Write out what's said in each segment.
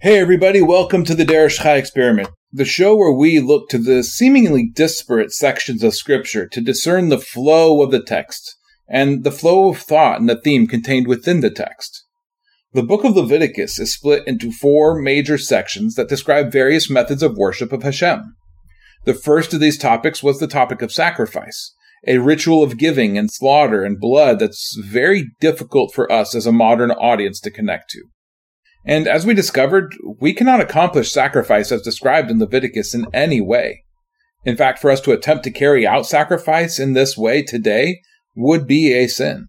Hey everybody, welcome to the Derish Chai Experiment, the show where we look to the seemingly disparate sections of Scripture to discern the flow of the text and the flow of thought and the theme contained within the text. The book of Leviticus is split into four major sections that describe various methods of worship of Hashem. The first of these topics was the topic of sacrifice, a ritual of giving and slaughter and blood that's very difficult for us as a modern audience to connect to. And as we discovered, we cannot accomplish sacrifice as described in Leviticus in any way. In fact, for us to attempt to carry out sacrifice in this way today would be a sin.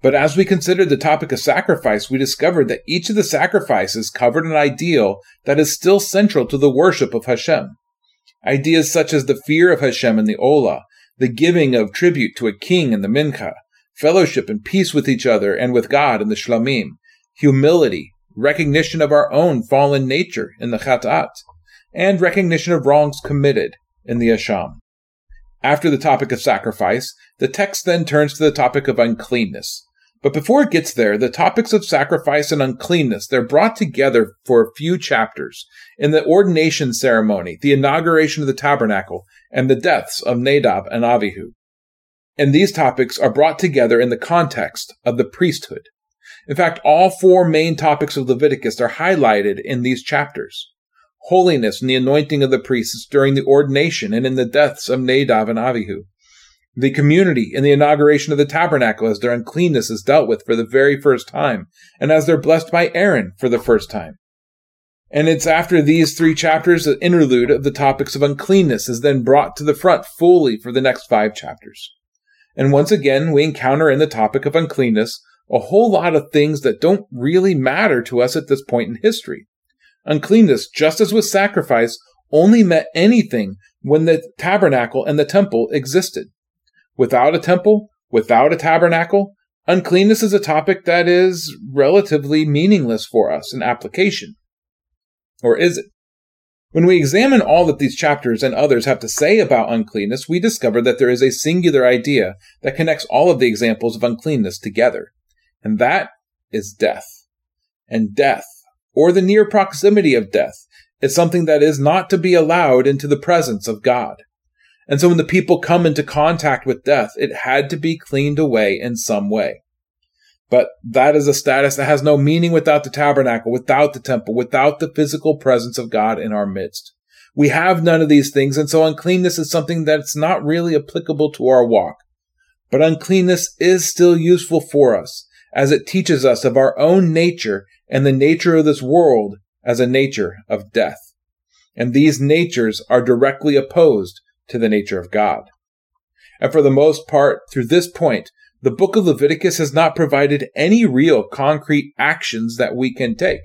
But as we considered the topic of sacrifice, we discovered that each of the sacrifices covered an ideal that is still central to the worship of Hashem. Ideas such as the fear of Hashem in the Olah, the giving of tribute to a king in the Mincha, fellowship and peace with each other and with God in the Shlamim, humility, recognition of our own fallen nature in the Chatat, and recognition of wrongs committed in the Asham. After the topic of sacrifice, the text then turns to the topic of uncleanness. But before it gets there, the topics of sacrifice and uncleanness, they're brought together for a few chapters in the ordination ceremony, the inauguration of the tabernacle, and the deaths of Nadab and Avihu. And these topics are brought together in the context of the priesthood. In fact, all four main topics of Leviticus are highlighted in these chapters. Holiness and the anointing of the priests during the ordination and in the deaths of Nadab and Avihu. The community in the inauguration of the tabernacle as their uncleanness is dealt with for the very first time, and as they're blessed by Aaron for the first time. And it's after these three chapters, the interlude of the topics of uncleanness is then brought to the front fully for the next five chapters. And once again, we encounter in the topic of uncleanness a whole lot of things that don't really matter to us at this point in history. Uncleanness, just as with sacrifice, only meant anything when the tabernacle and the temple existed. Without a temple, without a tabernacle, uncleanness is a topic that is relatively meaningless for us in application. Or is it? When we examine all that these chapters and others have to say about uncleanness, we discover that there is a singular idea that connects all of the examples of uncleanness together and that is death. And death, or the near proximity of death, is something that is not to be allowed into the presence of God. And so when the people come into contact with death, it had to be cleaned away in some way. But that is a status that has no meaning without the tabernacle, without the temple, without the physical presence of God in our midst. We have none of these things, and so uncleanness is something that's not really applicable to our walk. But uncleanness is still useful for us as it teaches us of our own nature and the nature of this world as a nature of death. And these natures are directly opposed to the nature of God. And for the most part, through this point, the book of Leviticus has not provided any real concrete actions that we can take.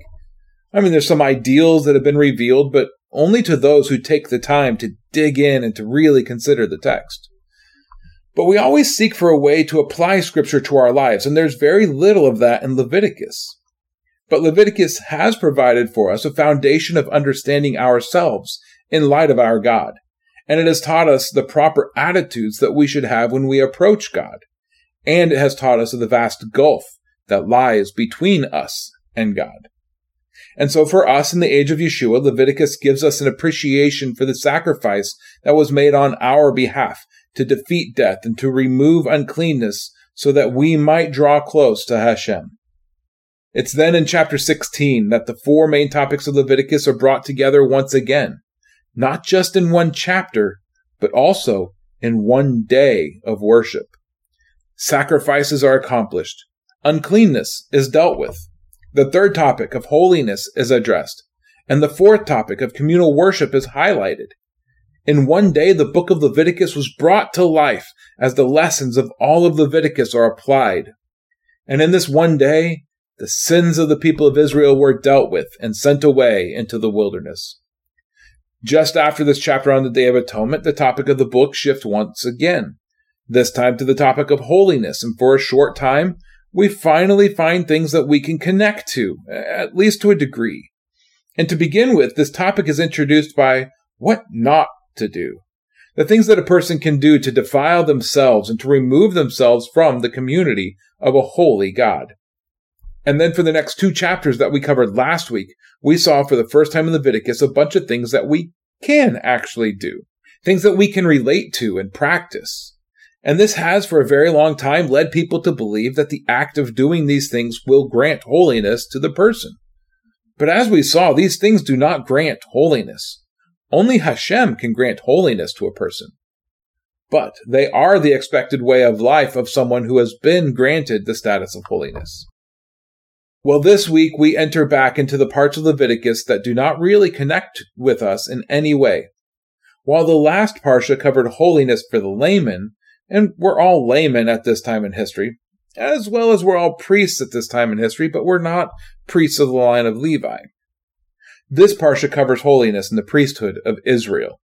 I mean, there's some ideals that have been revealed, but only to those who take the time to dig in and to really consider the text. But we always seek for a way to apply scripture to our lives, and there's very little of that in Leviticus. But Leviticus has provided for us a foundation of understanding ourselves in light of our God, and it has taught us the proper attitudes that we should have when we approach God, and it has taught us of the vast gulf that lies between us and God. And so for us in the age of Yeshua, Leviticus gives us an appreciation for the sacrifice that was made on our behalf to defeat death and to remove uncleanness so that we might draw close to Hashem. It's then in chapter 16 that the four main topics of Leviticus are brought together once again not just in one chapter, but also in one day of worship. Sacrifices are accomplished. Uncleanness is dealt with. The third topic of holiness is addressed. And the fourth topic of communal worship is highlighted. In one day, the book of Leviticus was brought to life as the lessons of all of Leviticus are applied. And in this one day, the sins of the people of Israel were dealt with and sent away into the wilderness. Just after this chapter on the Day of Atonement, the topic of the book shifts once again, this time to the topic of holiness, and for a short time, we finally find things that we can connect to, at least to a degree. And to begin with, this topic is introduced by what not to do. The things that a person can do to defile themselves and to remove themselves from the community of a holy God. And then for the next two chapters that we covered last week, we saw for the first time in Leviticus a bunch of things that we can actually do, things that we can relate to and practice. And this has for a very long time led people to believe that the act of doing these things will grant holiness to the person. But as we saw, these things do not grant holiness. Only Hashem can grant holiness to a person. But they are the expected way of life of someone who has been granted the status of holiness. Well, this week we enter back into the parts of Leviticus that do not really connect with us in any way. While the last Parsha covered holiness for the layman, and we're all laymen at this time in history, as well as we're all priests at this time in history, but we're not priests of the line of Levi. This parsha covers holiness and the priesthood of Israel.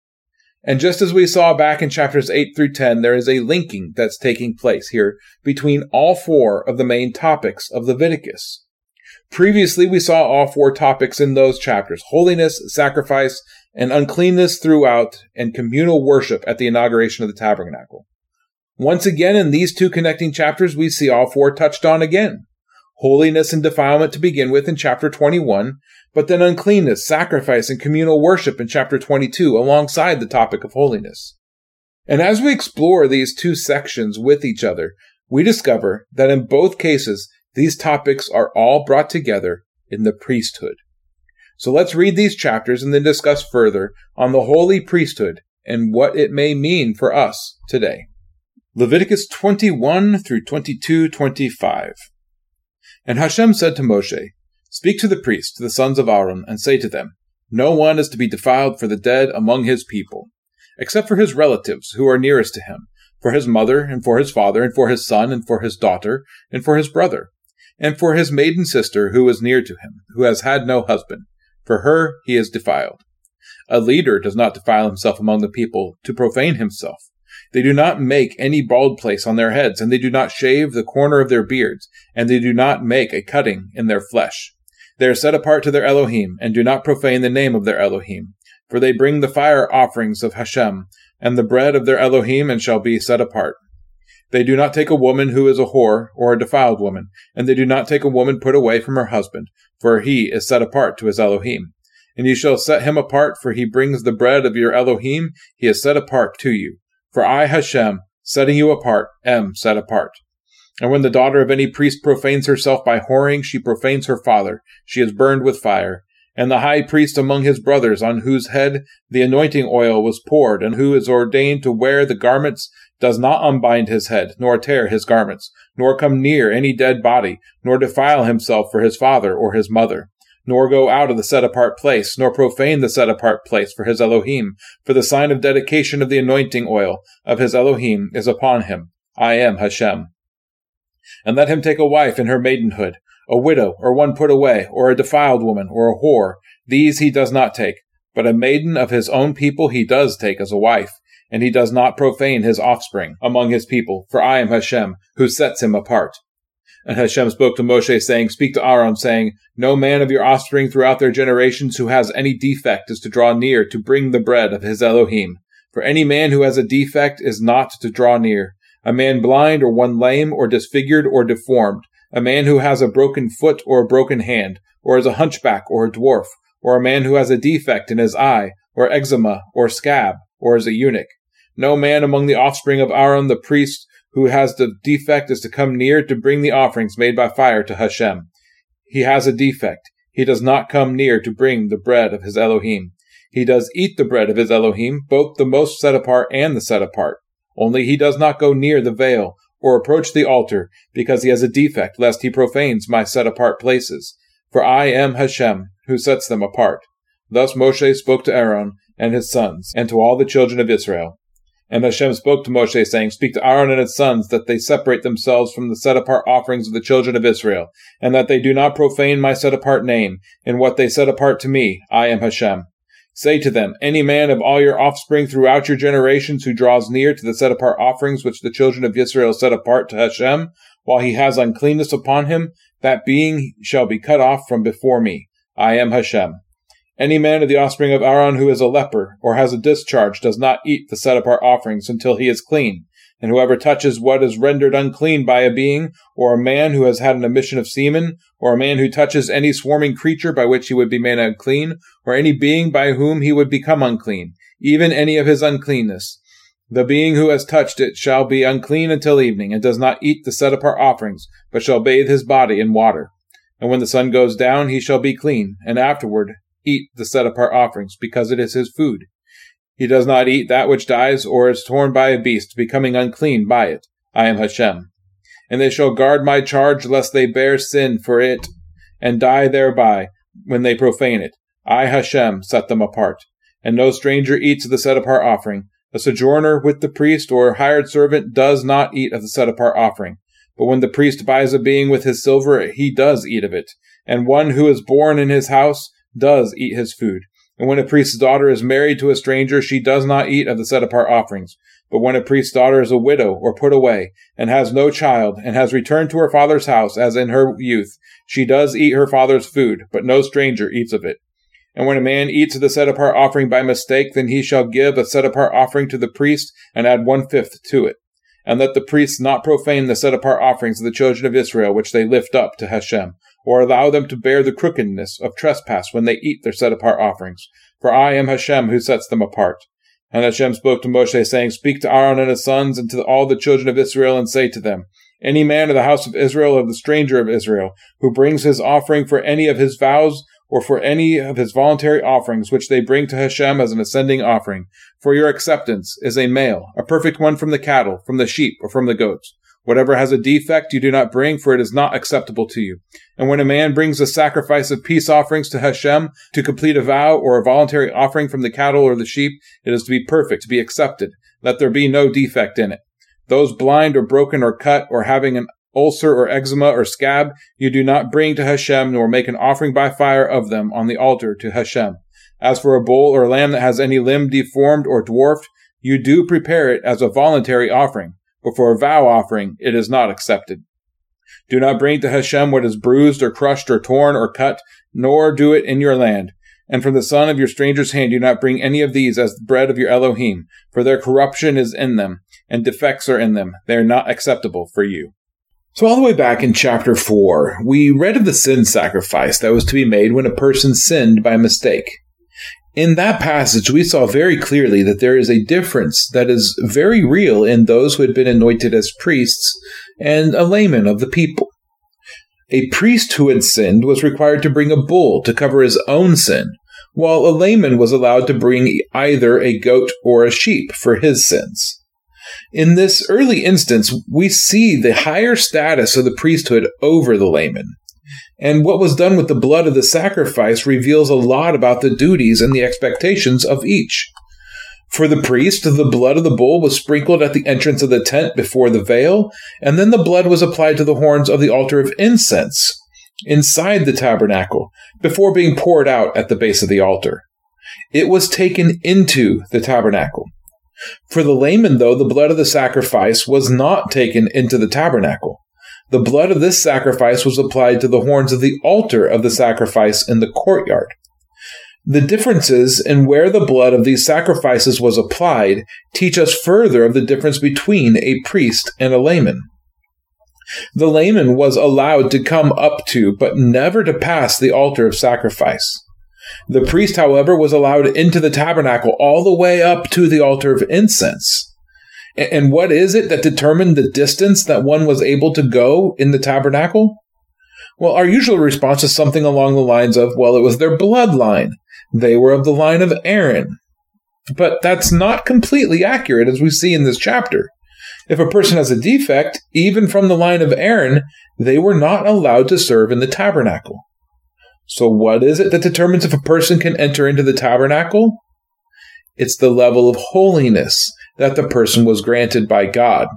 And just as we saw back in chapters 8 through 10, there is a linking that's taking place here between all four of the main topics of Leviticus. Previously, we saw all four topics in those chapters holiness, sacrifice, and uncleanness throughout, and communal worship at the inauguration of the tabernacle. Once again, in these two connecting chapters, we see all four touched on again. Holiness and defilement to begin with in chapter 21, but then uncleanness, sacrifice, and communal worship in chapter 22 alongside the topic of holiness. And as we explore these two sections with each other, we discover that in both cases, these topics are all brought together in the priesthood. So let's read these chapters and then discuss further on the holy priesthood and what it may mean for us today. Leviticus 21 through 22 25. And Hashem said to Moshe, Speak to the priests, to the sons of Aaron, and say to them, No one is to be defiled for the dead among his people, except for his relatives who are nearest to him, for his mother, and for his father, and for his son, and for his daughter, and for his brother, and for his maiden sister who is near to him, who has had no husband. For her he is defiled. A leader does not defile himself among the people to profane himself they do not make any bald place on their heads, and they do not shave the corner of their beards, and they do not make a cutting in their flesh. They are set apart to their Elohim, and do not profane the name of their Elohim. For they bring the fire offerings of Hashem, and the bread of their Elohim, and shall be set apart. They do not take a woman who is a whore, or a defiled woman, and they do not take a woman put away from her husband, for he is set apart to his Elohim. And you shall set him apart, for he brings the bread of your Elohim, he is set apart to you. For I, Hashem, setting you apart, am set apart. And when the daughter of any priest profanes herself by whoring, she profanes her father. She is burned with fire. And the high priest among his brothers, on whose head the anointing oil was poured, and who is ordained to wear the garments, does not unbind his head, nor tear his garments, nor come near any dead body, nor defile himself for his father or his mother nor go out of the set apart place, nor profane the set apart place for his Elohim, for the sign of dedication of the anointing oil of his Elohim is upon him. I am Hashem. And let him take a wife in her maidenhood, a widow, or one put away, or a defiled woman, or a whore. These he does not take, but a maiden of his own people he does take as a wife, and he does not profane his offspring among his people, for I am Hashem, who sets him apart. And Hashem spoke to Moshe, saying, Speak to Aaron, saying, No man of your offspring throughout their generations who has any defect is to draw near to bring the bread of his Elohim. For any man who has a defect is not to draw near. A man blind, or one lame, or disfigured, or deformed. A man who has a broken foot, or a broken hand, or is a hunchback, or a dwarf, or a man who has a defect in his eye, or eczema, or scab, or is a eunuch. No man among the offspring of Aaron the priest who has the defect is to come near to bring the offerings made by fire to Hashem. He has a defect. He does not come near to bring the bread of his Elohim. He does eat the bread of his Elohim, both the most set apart and the set apart. Only he does not go near the veil or approach the altar, because he has a defect, lest he profanes my set apart places. For I am Hashem, who sets them apart. Thus Moshe spoke to Aaron and his sons, and to all the children of Israel. And Hashem spoke to Moshe, saying, Speak to Aaron and his sons that they separate themselves from the set apart offerings of the children of Israel, and that they do not profane my set apart name, in what they set apart to me. I am Hashem. Say to them, Any man of all your offspring throughout your generations who draws near to the set apart offerings which the children of Israel set apart to Hashem, while he has uncleanness upon him, that being shall be cut off from before me. I am Hashem. Any man of the offspring of Aaron who is a leper, or has a discharge, does not eat the set apart offerings until he is clean. And whoever touches what is rendered unclean by a being, or a man who has had an emission of semen, or a man who touches any swarming creature by which he would be made unclean, or any being by whom he would become unclean, even any of his uncleanness. The being who has touched it shall be unclean until evening, and does not eat the set apart offerings, but shall bathe his body in water. And when the sun goes down, he shall be clean, and afterward eat the set apart offerings, because it is his food. He does not eat that which dies or is torn by a beast, becoming unclean by it. I am Hashem. And they shall guard my charge, lest they bear sin for it, and die thereby, when they profane it. I, Hashem, set them apart. And no stranger eats of the set apart offering. A sojourner with the priest or hired servant does not eat of the set apart offering. But when the priest buys a being with his silver, he does eat of it. And one who is born in his house does eat his food. And when a priest's daughter is married to a stranger, she does not eat of the set apart offerings. But when a priest's daughter is a widow or put away, and has no child, and has returned to her father's house as in her youth, she does eat her father's food, but no stranger eats of it. And when a man eats of the set apart offering by mistake, then he shall give a set apart offering to the priest, and add one fifth to it. And let the priests not profane the set apart offerings of the children of Israel, which they lift up to Hashem or allow them to bear the crookedness of trespass when they eat their set apart offerings. For I am Hashem who sets them apart. And Hashem spoke to Moshe, saying, Speak to Aaron and his sons and to all the children of Israel, and say to them, Any man of the house of Israel, of the stranger of Israel, who brings his offering for any of his vows, or for any of his voluntary offerings which they bring to Hashem as an ascending offering, for your acceptance is a male, a perfect one from the cattle, from the sheep, or from the goats. Whatever has a defect you do not bring, for it is not acceptable to you. And when a man brings a sacrifice of peace offerings to Hashem to complete a vow or a voluntary offering from the cattle or the sheep, it is to be perfect, to be accepted. Let there be no defect in it. Those blind or broken or cut or having an ulcer or eczema or scab, you do not bring to Hashem, nor make an offering by fire of them on the altar to Hashem. As for a bull or a lamb that has any limb deformed or dwarfed, you do prepare it as a voluntary offering but for a vow offering it is not accepted. Do not bring to Hashem what is bruised or crushed or torn or cut, nor do it in your land. And from the son of your stranger's hand do not bring any of these as the bread of your Elohim, for their corruption is in them, and defects are in them. They are not acceptable for you. So, all the way back in chapter 4, we read of the sin sacrifice that was to be made when a person sinned by mistake. In that passage, we saw very clearly that there is a difference that is very real in those who had been anointed as priests and a layman of the people. A priest who had sinned was required to bring a bull to cover his own sin, while a layman was allowed to bring either a goat or a sheep for his sins. In this early instance, we see the higher status of the priesthood over the layman. And what was done with the blood of the sacrifice reveals a lot about the duties and the expectations of each. For the priest, the blood of the bull was sprinkled at the entrance of the tent before the veil, and then the blood was applied to the horns of the altar of incense inside the tabernacle before being poured out at the base of the altar. It was taken into the tabernacle. For the layman, though, the blood of the sacrifice was not taken into the tabernacle. The blood of this sacrifice was applied to the horns of the altar of the sacrifice in the courtyard. The differences in where the blood of these sacrifices was applied teach us further of the difference between a priest and a layman. The layman was allowed to come up to, but never to pass the altar of sacrifice. The priest, however, was allowed into the tabernacle all the way up to the altar of incense. And what is it that determined the distance that one was able to go in the tabernacle? Well, our usual response is something along the lines of, well, it was their bloodline. they were of the line of Aaron. But that's not completely accurate, as we see in this chapter. If a person has a defect, even from the line of Aaron, they were not allowed to serve in the tabernacle. So, what is it that determines if a person can enter into the tabernacle? It's the level of holiness that the person was granted by God.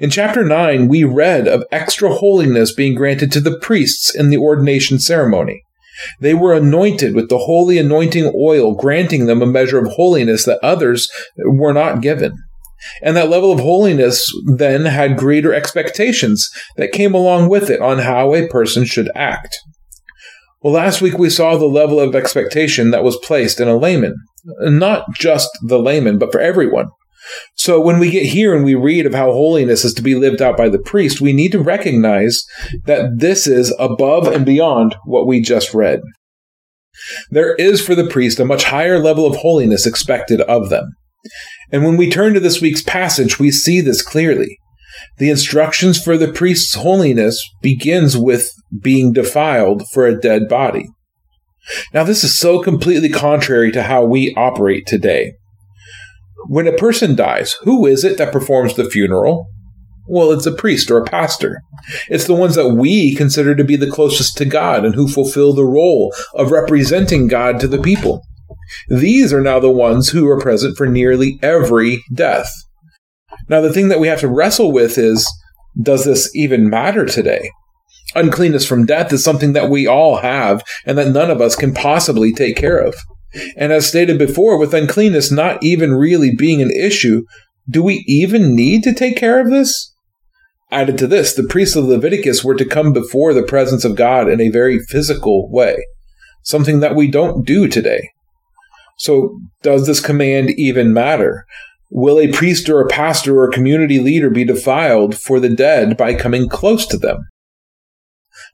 In chapter 9, we read of extra holiness being granted to the priests in the ordination ceremony. They were anointed with the holy anointing oil, granting them a measure of holiness that others were not given. And that level of holiness then had greater expectations that came along with it on how a person should act. Well, last week we saw the level of expectation that was placed in a layman. Not just the layman, but for everyone. So when we get here and we read of how holiness is to be lived out by the priest, we need to recognize that this is above and beyond what we just read. There is for the priest a much higher level of holiness expected of them. And when we turn to this week's passage, we see this clearly. The instructions for the priest's holiness begins with being defiled for a dead body. Now, this is so completely contrary to how we operate today. When a person dies, who is it that performs the funeral? Well, it's a priest or a pastor. It's the ones that we consider to be the closest to God and who fulfill the role of representing God to the people. These are now the ones who are present for nearly every death. Now, the thing that we have to wrestle with is does this even matter today? Uncleanness from death is something that we all have and that none of us can possibly take care of. And as stated before, with uncleanness not even really being an issue, do we even need to take care of this? Added to this, the priests of Leviticus were to come before the presence of God in a very physical way, something that we don't do today. So, does this command even matter? Will a priest or a pastor or a community leader be defiled for the dead by coming close to them?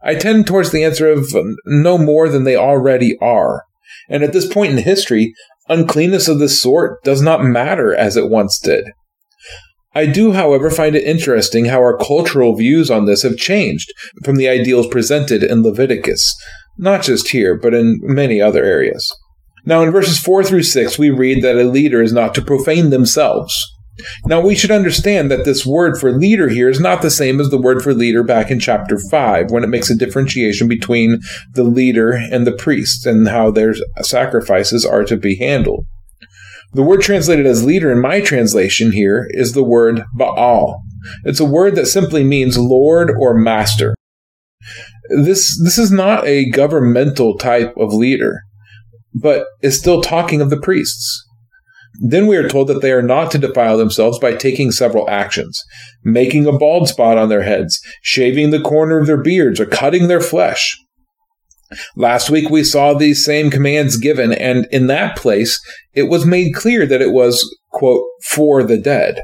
I tend towards the answer of um, no more than they already are. And at this point in history, uncleanness of this sort does not matter as it once did. I do, however, find it interesting how our cultural views on this have changed from the ideals presented in Leviticus, not just here, but in many other areas. Now, in verses 4 through 6, we read that a leader is not to profane themselves. Now, we should understand that this word for leader here is not the same as the word for leader back in chapter 5, when it makes a differentiation between the leader and the priest and how their sacrifices are to be handled. The word translated as leader in my translation here is the word Baal. It's a word that simply means Lord or Master. This, this is not a governmental type of leader but is still talking of the priests. Then we are told that they are not to defile themselves by taking several actions making a bald spot on their heads, shaving the corner of their beards, or cutting their flesh. Last week we saw these same commands given, and in that place it was made clear that it was, quote, for the dead.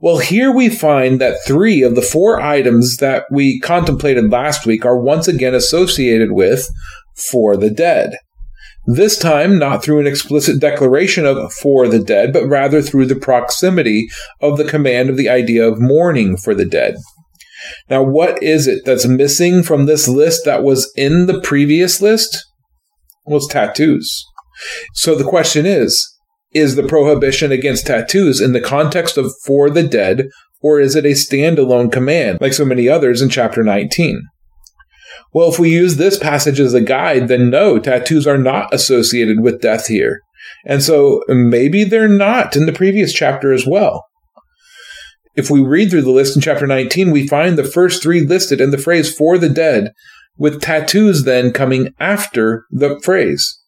Well, here we find that three of the four items that we contemplated last week are once again associated with for the dead. This time, not through an explicit declaration of for the dead, but rather through the proximity of the command of the idea of mourning for the dead. Now, what is it that's missing from this list that was in the previous list? Well, it's tattoos. So the question is is the prohibition against tattoos in the context of for the dead, or is it a standalone command like so many others in chapter 19? Well, if we use this passage as a guide, then no, tattoos are not associated with death here. And so maybe they're not in the previous chapter as well. If we read through the list in chapter 19, we find the first three listed in the phrase for the dead, with tattoos then coming after the phrase.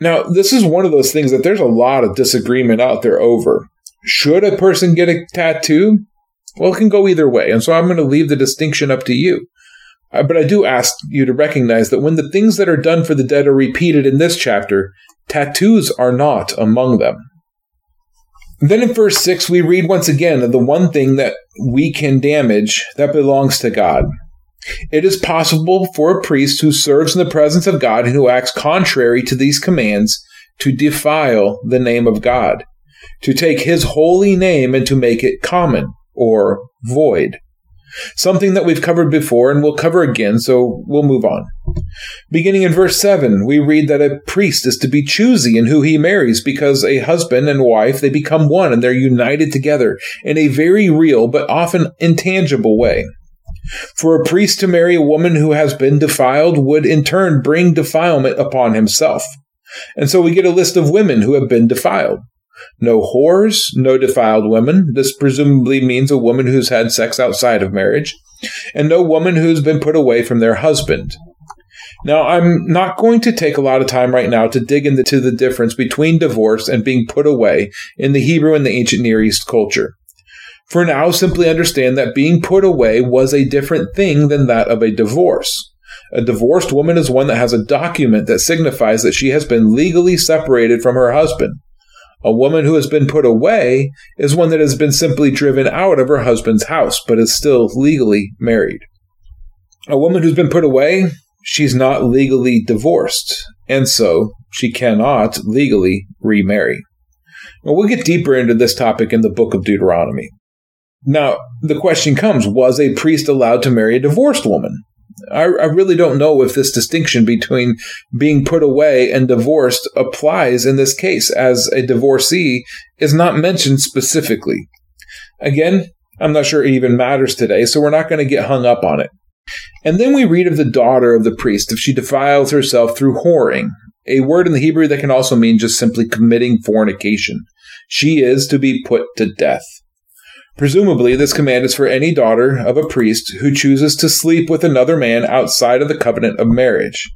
Now, this is one of those things that there's a lot of disagreement out there over. Should a person get a tattoo? Well, it can go either way. And so I'm going to leave the distinction up to you. Uh, but I do ask you to recognize that when the things that are done for the dead are repeated in this chapter, tattoos are not among them. Then in verse 6, we read once again of the one thing that we can damage that belongs to God. It is possible for a priest who serves in the presence of God and who acts contrary to these commands to defile the name of God, to take his holy name and to make it common or void. Something that we've covered before and we'll cover again, so we'll move on. Beginning in verse 7, we read that a priest is to be choosy in who he marries because a husband and wife, they become one and they're united together in a very real but often intangible way. For a priest to marry a woman who has been defiled would in turn bring defilement upon himself. And so we get a list of women who have been defiled. No whores, no defiled women. This presumably means a woman who's had sex outside of marriage. And no woman who's been put away from their husband. Now, I'm not going to take a lot of time right now to dig into the difference between divorce and being put away in the Hebrew and the ancient Near East culture. For now, simply understand that being put away was a different thing than that of a divorce. A divorced woman is one that has a document that signifies that she has been legally separated from her husband. A woman who has been put away is one that has been simply driven out of her husband's house, but is still legally married. A woman who's been put away, she's not legally divorced, and so she cannot legally remarry. Well, we'll get deeper into this topic in the book of Deuteronomy. Now, the question comes was a priest allowed to marry a divorced woman? I, I, really don't know if this distinction between being put away and divorced applies in this case, as a divorcee is not mentioned specifically. Again, I'm not sure it even matters today, so we're not going to get hung up on it. And then we read of the daughter of the priest if she defiles herself through whoring, a word in the Hebrew that can also mean just simply committing fornication. She is to be put to death. Presumably, this command is for any daughter of a priest who chooses to sleep with another man outside of the covenant of marriage.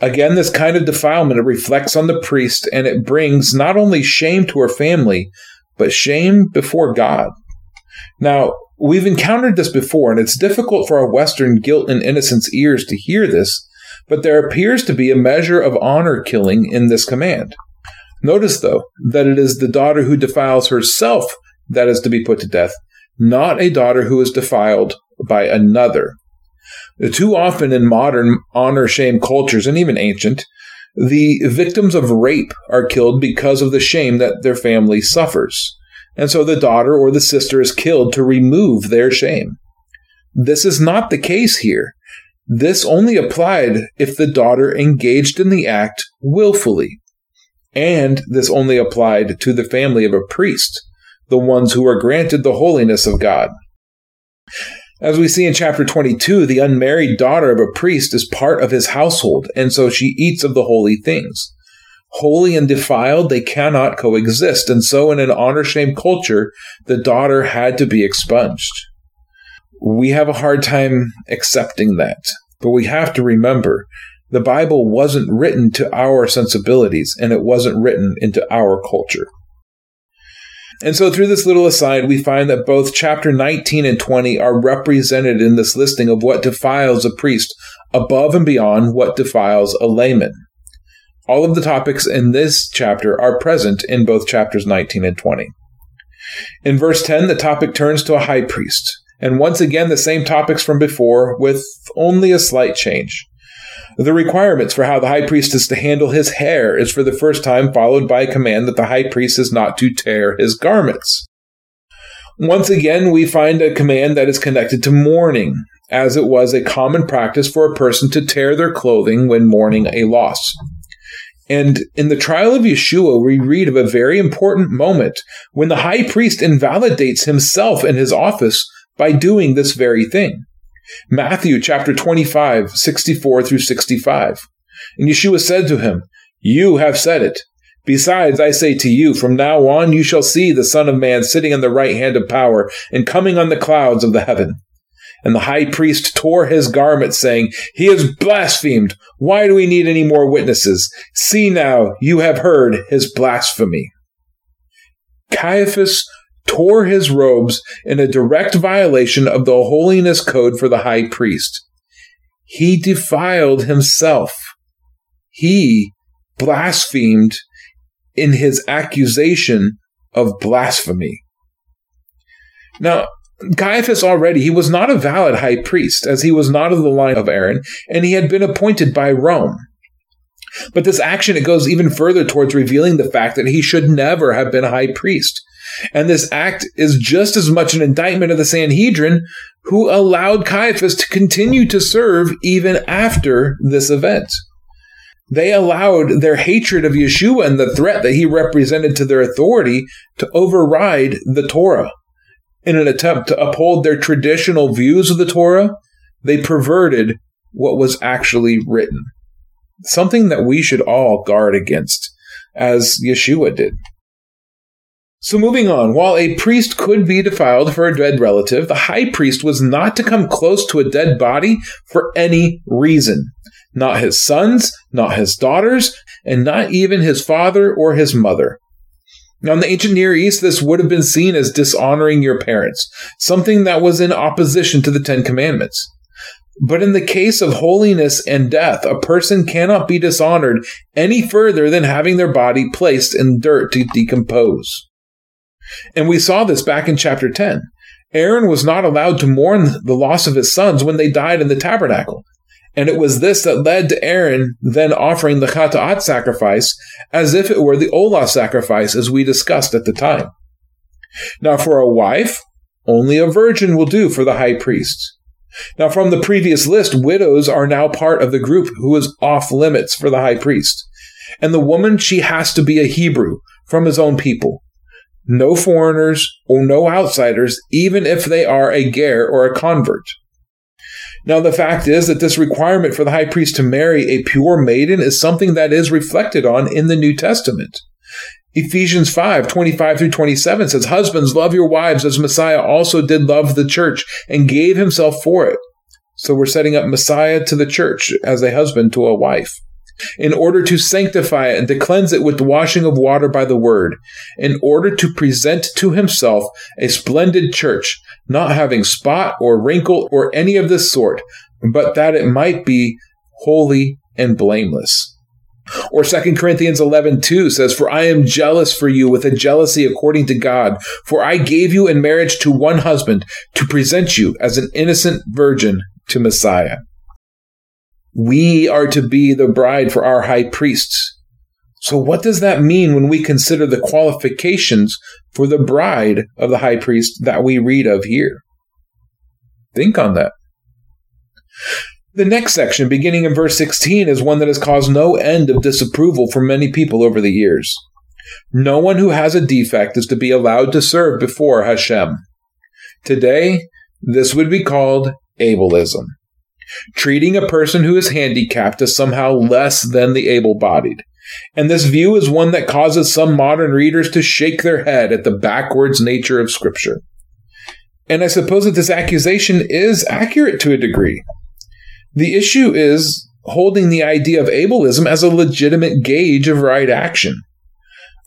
Again, this kind of defilement reflects on the priest and it brings not only shame to her family, but shame before God. Now, we've encountered this before, and it's difficult for our Western guilt and innocence ears to hear this, but there appears to be a measure of honor killing in this command. Notice, though, that it is the daughter who defiles herself that is to be put to death, not a daughter who is defiled by another. Too often in modern honor shame cultures, and even ancient, the victims of rape are killed because of the shame that their family suffers. And so the daughter or the sister is killed to remove their shame. This is not the case here. This only applied if the daughter engaged in the act willfully. And this only applied to the family of a priest the ones who are granted the holiness of God. As we see in chapter 22, the unmarried daughter of a priest is part of his household, and so she eats of the holy things. Holy and defiled, they cannot coexist, and so in an honor shame culture, the daughter had to be expunged. We have a hard time accepting that, but we have to remember the Bible wasn't written to our sensibilities, and it wasn't written into our culture. And so, through this little aside, we find that both chapter 19 and 20 are represented in this listing of what defiles a priest above and beyond what defiles a layman. All of the topics in this chapter are present in both chapters 19 and 20. In verse 10, the topic turns to a high priest, and once again the same topics from before with only a slight change. The requirements for how the high priest is to handle his hair is for the first time followed by a command that the high priest is not to tear his garments. Once again, we find a command that is connected to mourning, as it was a common practice for a person to tear their clothing when mourning a loss. And in the trial of Yeshua, we read of a very important moment when the high priest invalidates himself and his office by doing this very thing. Matthew chapter 25, 64 through 65. And Yeshua said to him, You have said it. Besides, I say to you, from now on you shall see the Son of Man sitting on the right hand of power and coming on the clouds of the heaven. And the high priest tore his garment, saying, He has blasphemed. Why do we need any more witnesses? See now, you have heard his blasphemy. Caiaphas tore his robes in a direct violation of the holiness code for the high priest. He defiled himself. He blasphemed in his accusation of blasphemy. Now, Caiaphas already, he was not a valid high priest, as he was not of the line of Aaron, and he had been appointed by Rome. But this action, it goes even further towards revealing the fact that he should never have been a high priest. And this act is just as much an indictment of the Sanhedrin, who allowed Caiaphas to continue to serve even after this event. They allowed their hatred of Yeshua and the threat that he represented to their authority to override the Torah. In an attempt to uphold their traditional views of the Torah, they perverted what was actually written. Something that we should all guard against, as Yeshua did. So, moving on, while a priest could be defiled for a dead relative, the high priest was not to come close to a dead body for any reason. Not his sons, not his daughters, and not even his father or his mother. Now, in the ancient Near East, this would have been seen as dishonoring your parents, something that was in opposition to the Ten Commandments. But in the case of holiness and death, a person cannot be dishonored any further than having their body placed in dirt to decompose. And we saw this back in chapter 10. Aaron was not allowed to mourn the loss of his sons when they died in the tabernacle. And it was this that led to Aaron then offering the Chata'at sacrifice as if it were the Olah sacrifice, as we discussed at the time. Now, for a wife, only a virgin will do for the high priest. Now, from the previous list, widows are now part of the group who is off limits for the high priest. And the woman, she has to be a Hebrew from his own people no foreigners or no outsiders, even if they are a ger or a convert. Now, the fact is that this requirement for the high priest to marry a pure maiden is something that is reflected on in the New Testament. Ephesians 5, 25 through 27 says, Husbands, love your wives as Messiah also did love the church and gave himself for it. So we're setting up Messiah to the church as a husband to a wife in order to sanctify it and to cleanse it with the washing of water by the word, in order to present to himself a splendid church, not having spot or wrinkle or any of this sort, but that it might be holy and blameless. Or 2 Corinthians 11, 2 says, For I am jealous for you with a jealousy according to God, for I gave you in marriage to one husband to present you as an innocent virgin to Messiah. We are to be the bride for our high priests. So, what does that mean when we consider the qualifications for the bride of the high priest that we read of here? Think on that. The next section, beginning in verse 16, is one that has caused no end of disapproval for many people over the years. No one who has a defect is to be allowed to serve before Hashem. Today, this would be called ableism treating a person who is handicapped as somehow less than the able bodied. And this view is one that causes some modern readers to shake their head at the backwards nature of Scripture. And I suppose that this accusation is accurate to a degree. The issue is holding the idea of ableism as a legitimate gauge of right action.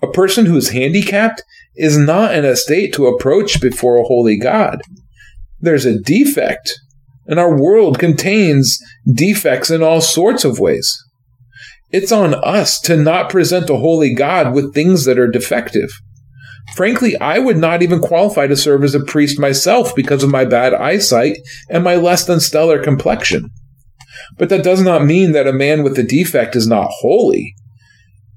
A person who is handicapped is not in a state to approach before a holy God. There's a defect and our world contains defects in all sorts of ways. It's on us to not present a holy God with things that are defective. Frankly, I would not even qualify to serve as a priest myself because of my bad eyesight and my less than stellar complexion. But that does not mean that a man with a defect is not holy.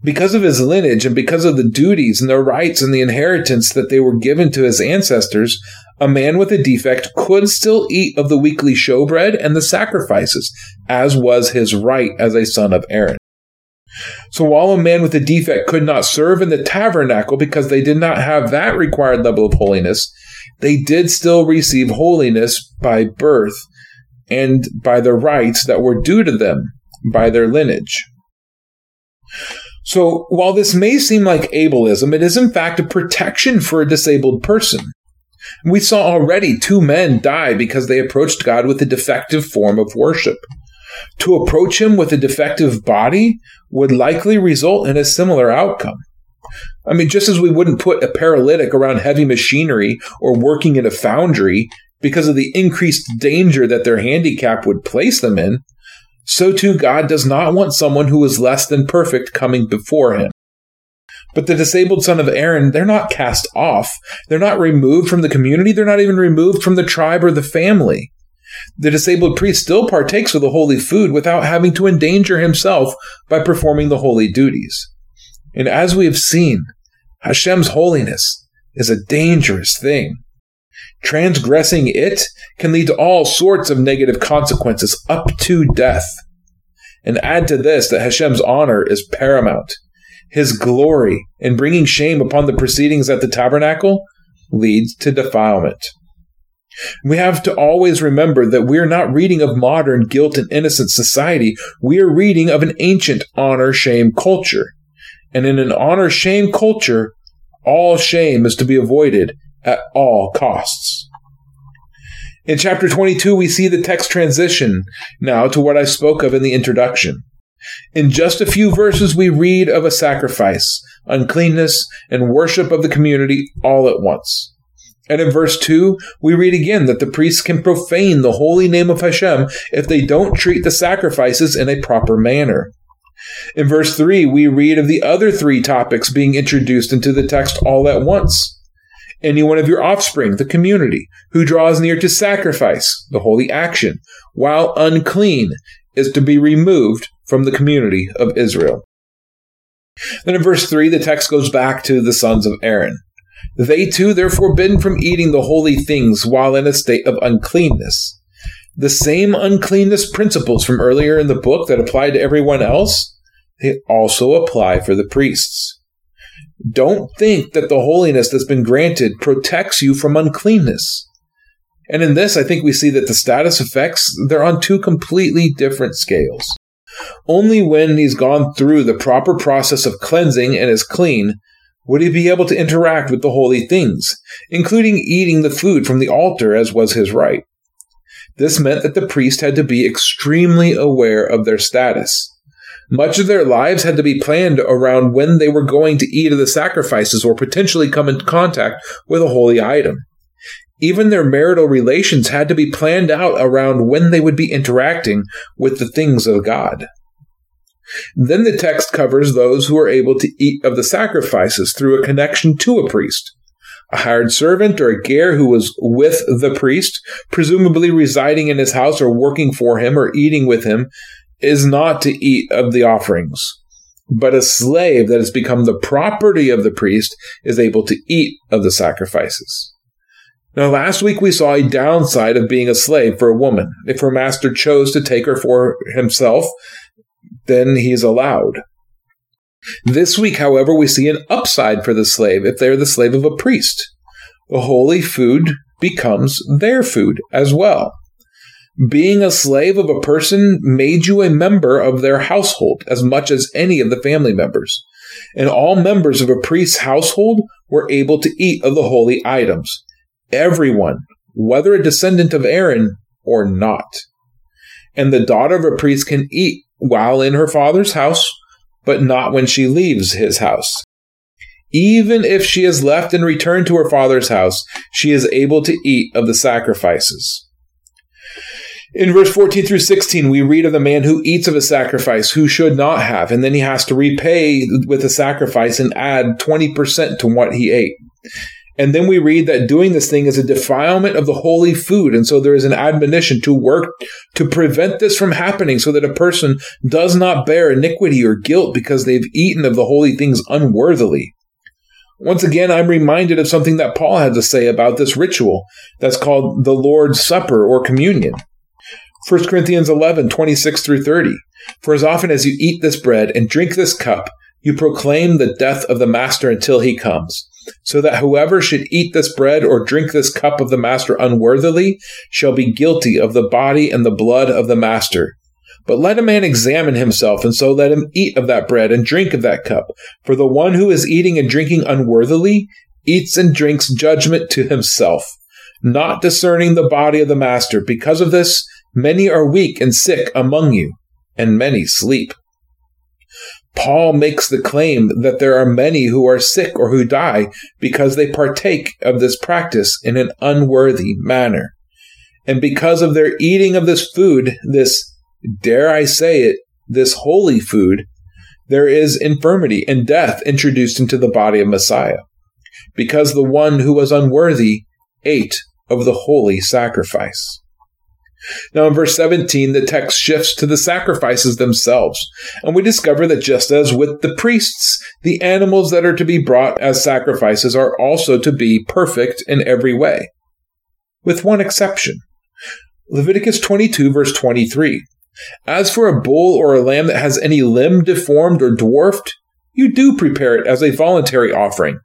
Because of his lineage and because of the duties and the rights and the inheritance that they were given to his ancestors, a man with a defect could still eat of the weekly showbread and the sacrifices, as was his right as a son of Aaron. So while a man with a defect could not serve in the tabernacle because they did not have that required level of holiness, they did still receive holiness by birth and by the rights that were due to them by their lineage. So while this may seem like ableism, it is in fact a protection for a disabled person. We saw already two men die because they approached God with a defective form of worship. To approach him with a defective body would likely result in a similar outcome. I mean, just as we wouldn't put a paralytic around heavy machinery or working in a foundry because of the increased danger that their handicap would place them in, so too God does not want someone who is less than perfect coming before him. But the disabled son of Aaron, they're not cast off. They're not removed from the community. They're not even removed from the tribe or the family. The disabled priest still partakes of the holy food without having to endanger himself by performing the holy duties. And as we have seen, Hashem's holiness is a dangerous thing. Transgressing it can lead to all sorts of negative consequences up to death. And add to this that Hashem's honor is paramount. His glory in bringing shame upon the proceedings at the tabernacle leads to defilement. We have to always remember that we are not reading of modern guilt and innocence society. We are reading of an ancient honor shame culture. And in an honor shame culture, all shame is to be avoided at all costs. In chapter 22, we see the text transition now to what I spoke of in the introduction. In just a few verses, we read of a sacrifice, uncleanness, and worship of the community all at once. And in verse 2, we read again that the priests can profane the holy name of Hashem if they don't treat the sacrifices in a proper manner. In verse 3, we read of the other three topics being introduced into the text all at once. Any one of your offspring, the community, who draws near to sacrifice, the holy action, while unclean, is to be removed from the community of Israel. Then in verse 3, the text goes back to the sons of Aaron. They too, they're forbidden from eating the holy things while in a state of uncleanness. The same uncleanness principles from earlier in the book that apply to everyone else, they also apply for the priests. Don't think that the holiness that's been granted protects you from uncleanness. And in this, I think we see that the status effects, they're on two completely different scales. Only when he's gone through the proper process of cleansing and is clean would he be able to interact with the holy things, including eating the food from the altar as was his right. This meant that the priest had to be extremely aware of their status. Much of their lives had to be planned around when they were going to eat of the sacrifices or potentially come in contact with a holy item. Even their marital relations had to be planned out around when they would be interacting with the things of God. Then the text covers those who are able to eat of the sacrifices through a connection to a priest. A hired servant or a ger who was with the priest, presumably residing in his house or working for him or eating with him, is not to eat of the offerings, but a slave that has become the property of the priest is able to eat of the sacrifices. Now, last week we saw a downside of being a slave for a woman. If her master chose to take her for himself, then he is allowed. This week, however, we see an upside for the slave if they are the slave of a priest. The holy food becomes their food as well. Being a slave of a person made you a member of their household as much as any of the family members. And all members of a priest's household were able to eat of the holy items. Everyone, whether a descendant of Aaron or not. And the daughter of a priest can eat while in her father's house, but not when she leaves his house. Even if she is left and returned to her father's house, she is able to eat of the sacrifices. In verse 14 through 16, we read of the man who eats of a sacrifice who should not have, and then he has to repay with a sacrifice and add 20% to what he ate. And then we read that doing this thing is a defilement of the holy food. And so there is an admonition to work to prevent this from happening so that a person does not bear iniquity or guilt because they've eaten of the holy things unworthily. Once again, I'm reminded of something that Paul had to say about this ritual that's called the Lord's Supper or communion. 1 Corinthians 11, 26 through 30. For as often as you eat this bread and drink this cup, you proclaim the death of the master until he comes. So that whoever should eat this bread or drink this cup of the master unworthily shall be guilty of the body and the blood of the master. But let a man examine himself, and so let him eat of that bread and drink of that cup. For the one who is eating and drinking unworthily eats and drinks judgment to himself, not discerning the body of the master. Because of this, Many are weak and sick among you, and many sleep. Paul makes the claim that there are many who are sick or who die because they partake of this practice in an unworthy manner. And because of their eating of this food, this, dare I say it, this holy food, there is infirmity and death introduced into the body of Messiah. Because the one who was unworthy ate of the holy sacrifice. Now, in verse 17, the text shifts to the sacrifices themselves, and we discover that just as with the priests, the animals that are to be brought as sacrifices are also to be perfect in every way, with one exception. Leviticus 22, verse 23. As for a bull or a lamb that has any limb deformed or dwarfed, you do prepare it as a voluntary offering,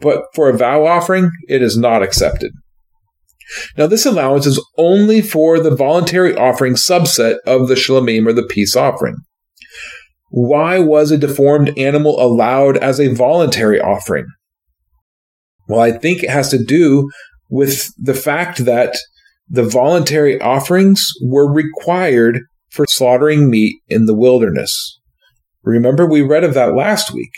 but for a vow offering, it is not accepted. Now, this allowance is only for the voluntary offering subset of the shlamim or the peace offering. Why was a deformed animal allowed as a voluntary offering? Well, I think it has to do with the fact that the voluntary offerings were required for slaughtering meat in the wilderness. Remember, we read of that last week.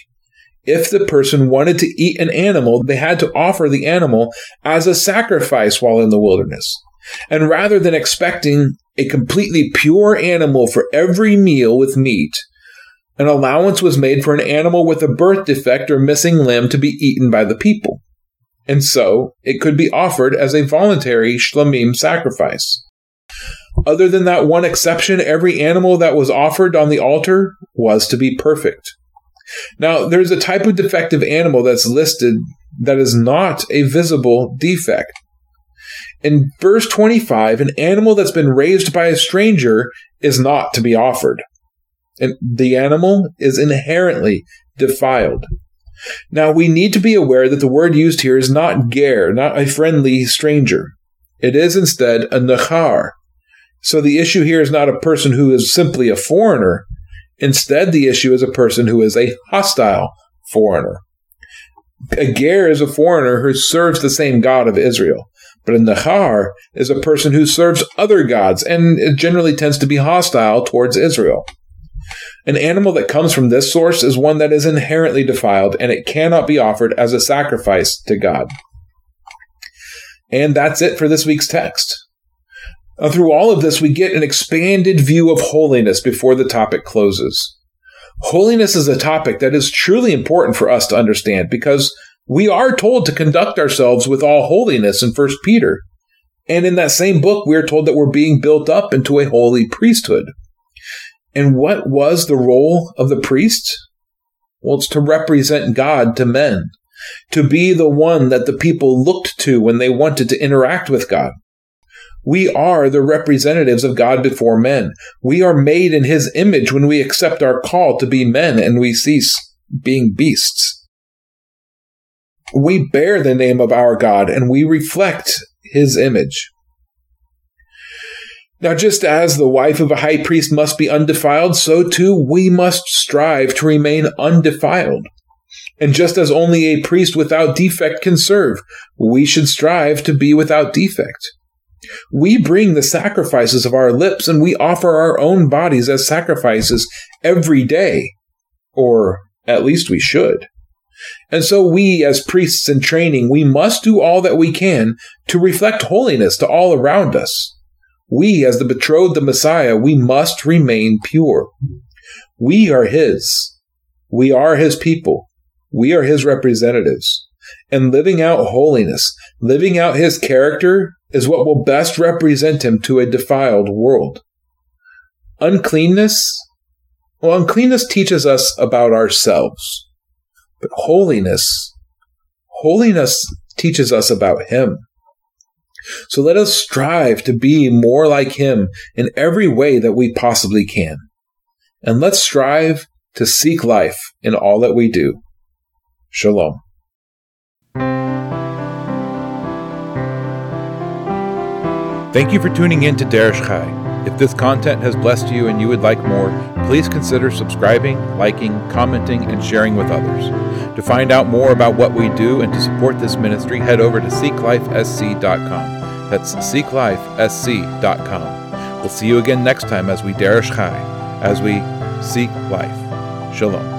If the person wanted to eat an animal, they had to offer the animal as a sacrifice while in the wilderness. And rather than expecting a completely pure animal for every meal with meat, an allowance was made for an animal with a birth defect or missing limb to be eaten by the people. And so it could be offered as a voluntary shlamim sacrifice. Other than that one exception, every animal that was offered on the altar was to be perfect. Now, there's a type of defective animal that's listed that is not a visible defect. In verse 25, an animal that's been raised by a stranger is not to be offered. And the animal is inherently defiled. Now, we need to be aware that the word used here is not ger, not a friendly stranger. It is instead a nachar. So the issue here is not a person who is simply a foreigner, Instead, the issue is a person who is a hostile foreigner. A ger is a foreigner who serves the same God of Israel. But a nachar is a person who serves other gods and generally tends to be hostile towards Israel. An animal that comes from this source is one that is inherently defiled and it cannot be offered as a sacrifice to God. And that's it for this week's text. Uh, through all of this, we get an expanded view of holiness before the topic closes. Holiness is a topic that is truly important for us to understand because we are told to conduct ourselves with all holiness in 1 Peter. And in that same book, we are told that we're being built up into a holy priesthood. And what was the role of the priest? Well, it's to represent God to men, to be the one that the people looked to when they wanted to interact with God. We are the representatives of God before men. We are made in his image when we accept our call to be men and we cease being beasts. We bear the name of our God and we reflect his image. Now, just as the wife of a high priest must be undefiled, so too we must strive to remain undefiled. And just as only a priest without defect can serve, we should strive to be without defect. We bring the sacrifices of our lips and we offer our own bodies as sacrifices every day. Or at least we should. And so we, as priests in training, we must do all that we can to reflect holiness to all around us. We, as the betrothed of Messiah, we must remain pure. We are His. We are His people. We are His representatives. And living out holiness, living out His character is what will best represent him to a defiled world. Uncleanness? Well, uncleanness teaches us about ourselves. But holiness, holiness teaches us about him. So let us strive to be more like him in every way that we possibly can. And let's strive to seek life in all that we do. Shalom. Thank you for tuning in to Derish Chai. If this content has blessed you and you would like more, please consider subscribing, liking, commenting, and sharing with others. To find out more about what we do and to support this ministry, head over to seeklifesc.com. That's seeklifesc.com. We'll see you again next time as we Derish Chai, as we seek life. Shalom.